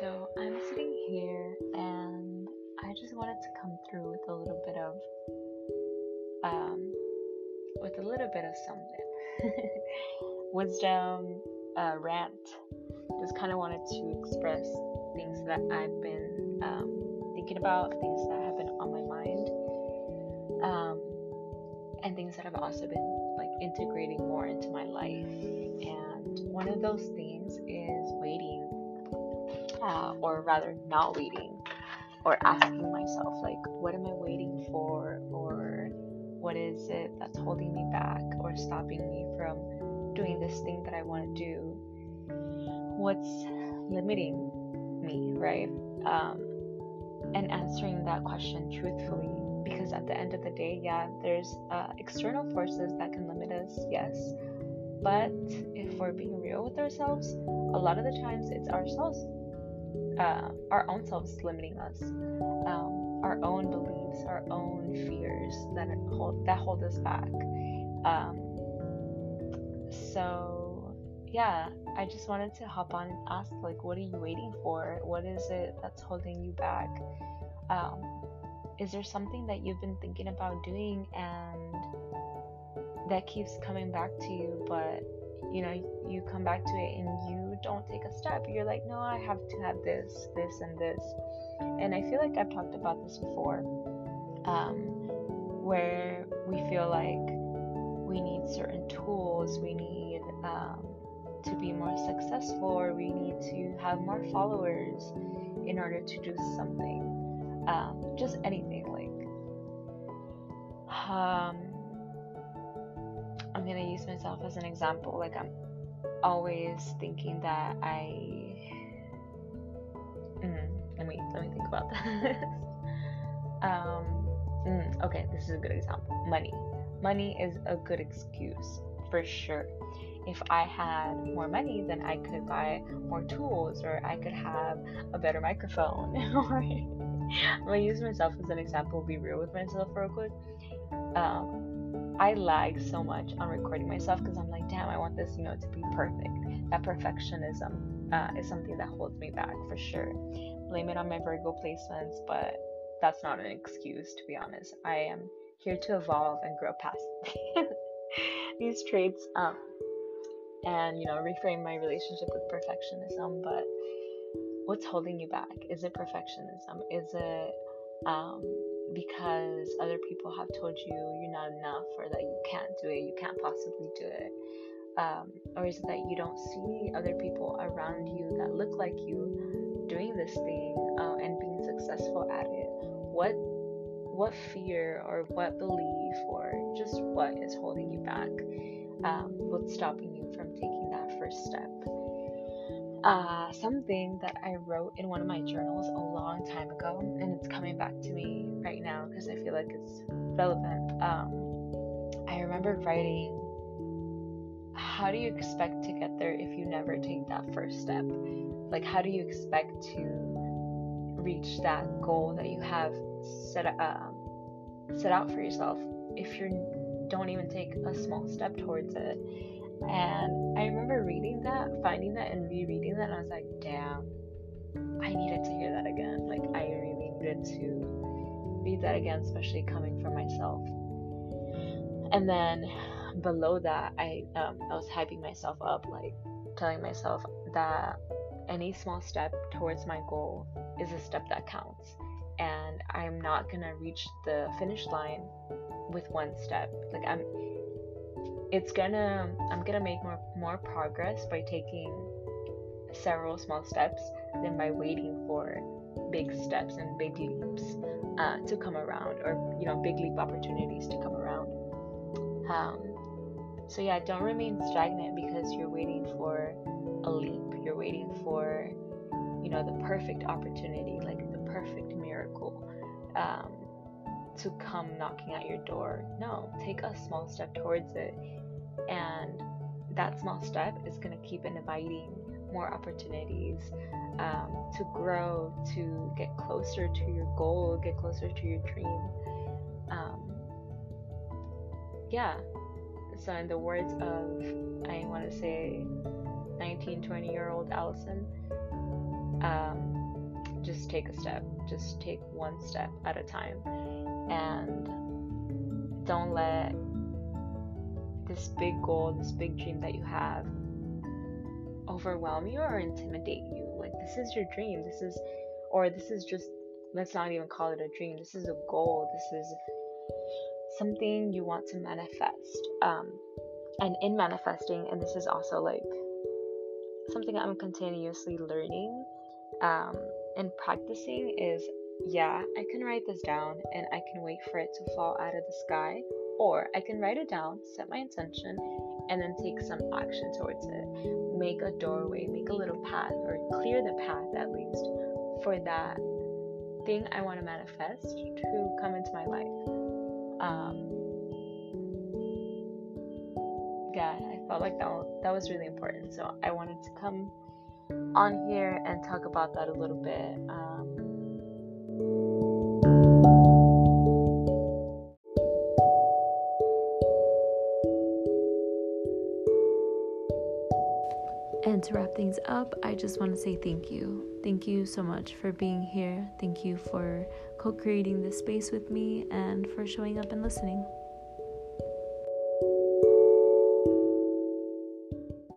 So I'm sitting here and I just wanted to come through with a little bit of um with a little bit of something. Wisdom uh, rant. Just kind of wanted to express things that I've been um, thinking about, things that have been on my mind, um, and things that I've also been like integrating more into my life. And one of those things is waiting uh, or rather not waiting or asking myself like what am i waiting for? Or what is it that's holding me back or stopping me from doing this thing that i want to do? What's limiting me right? Um, and answering that question truthfully because at the end of the day yeah there's uh, external forces that can limit us yes. But if we're being real with ourselves a lot of the times it's ourselves uh, our own selves limiting us, um, our own beliefs, our own fears that hold that hold us back. Um, so yeah, I just wanted to hop on and ask like, what are you waiting for? What is it that's holding you back? Um, is there something that you've been thinking about doing and that keeps coming back to you, but you know you come back to it and you don't take a step. You're like no i have to have this this and this. And i feel like i've talked about this before um, where we feel like we need certain tools. We need um, to be more successful or we need to have more followers in order to do something um, just anything like um, I'm gonna use myself as an example. Like I'm always thinking that I. Mm, let me let me think about this. um, mm, okay, this is a good example. Money. Money is a good excuse for sure. If I had more money, then I could buy more tools, or I could have a better microphone. I'm gonna use myself as an example. Be real with myself real quick. Um, I lag so much on recording myself because I'm like, damn, I want this, you know, to be perfect. That perfectionism uh, is something that holds me back for sure. Blame it on my Virgo placements, but that's not an excuse, to be honest. I am here to evolve and grow past these traits um, and, you know, reframe my relationship with perfectionism. But what's holding you back? Is it perfectionism? Is it um, because other people have told you you're not enough or that you can't do it, you can't possibly do it? Um, or is it that you don't see other people around you that look like you doing this thing uh, and being successful at it? What what fear or what belief or just what is holding you back? Um, what's stopping you from taking that first step? Uh, something that I wrote in one of my journals a long time ago, and it's coming back to me right now because I feel like it's relevant. Um, I remember writing, How do you expect to get there if you never take that first step? Like, how do you expect to reach that goal that you have set, uh, set out for yourself if you don't even take a small step towards it? And I remember reading that, finding that, and rereading that, and I was like, damn, I needed to hear that again. Like, I really needed to read that again, especially coming from myself. And then below that, I um, I was hyping myself up, like telling myself that any small step towards my goal is a step that counts, and I'm not gonna reach the finish line with one step. Like I'm it's gonna i'm gonna make more more progress by taking several small steps than by waiting for big steps and big leaps uh, to come around or you know big leap opportunities to come around. Um, so yeah don't remain stagnant because you're waiting for a leap. You're waiting for you know the perfect opportunity like the perfect miracle. Um, to come knocking at your door no take a small step towards it and that small step is going to keep inviting more opportunities um, to grow, to get closer to your goal, get closer to your dream. Um, yeah. So, in the words of, I want to say, 19, 20 year old Allison, um, take a step. Just take one step at a time. And don't let this big goal, this big dream that you have overwhelm you or intimidate you. Like, this is your dream. This is, or this is just, let's not even call it a dream. This is a goal. This is something you want to manifest. Um, and in manifesting, and this is also like something I'm continuously learning um, and practicing is yeah, I can write this down and I can wait for it to fall out of the sky, or I can write it down, set my intention, and then take some action towards it. Make a doorway, make a little path, or clear the path at least for that thing I want to manifest to come into my life. Um, yeah, I felt like that that was really important. So I wanted to come on here and talk about that a little bit. Um, And to wrap things up, I just want to say thank you. Thank you so much for being here. Thank you for co creating this space with me and for showing up and listening.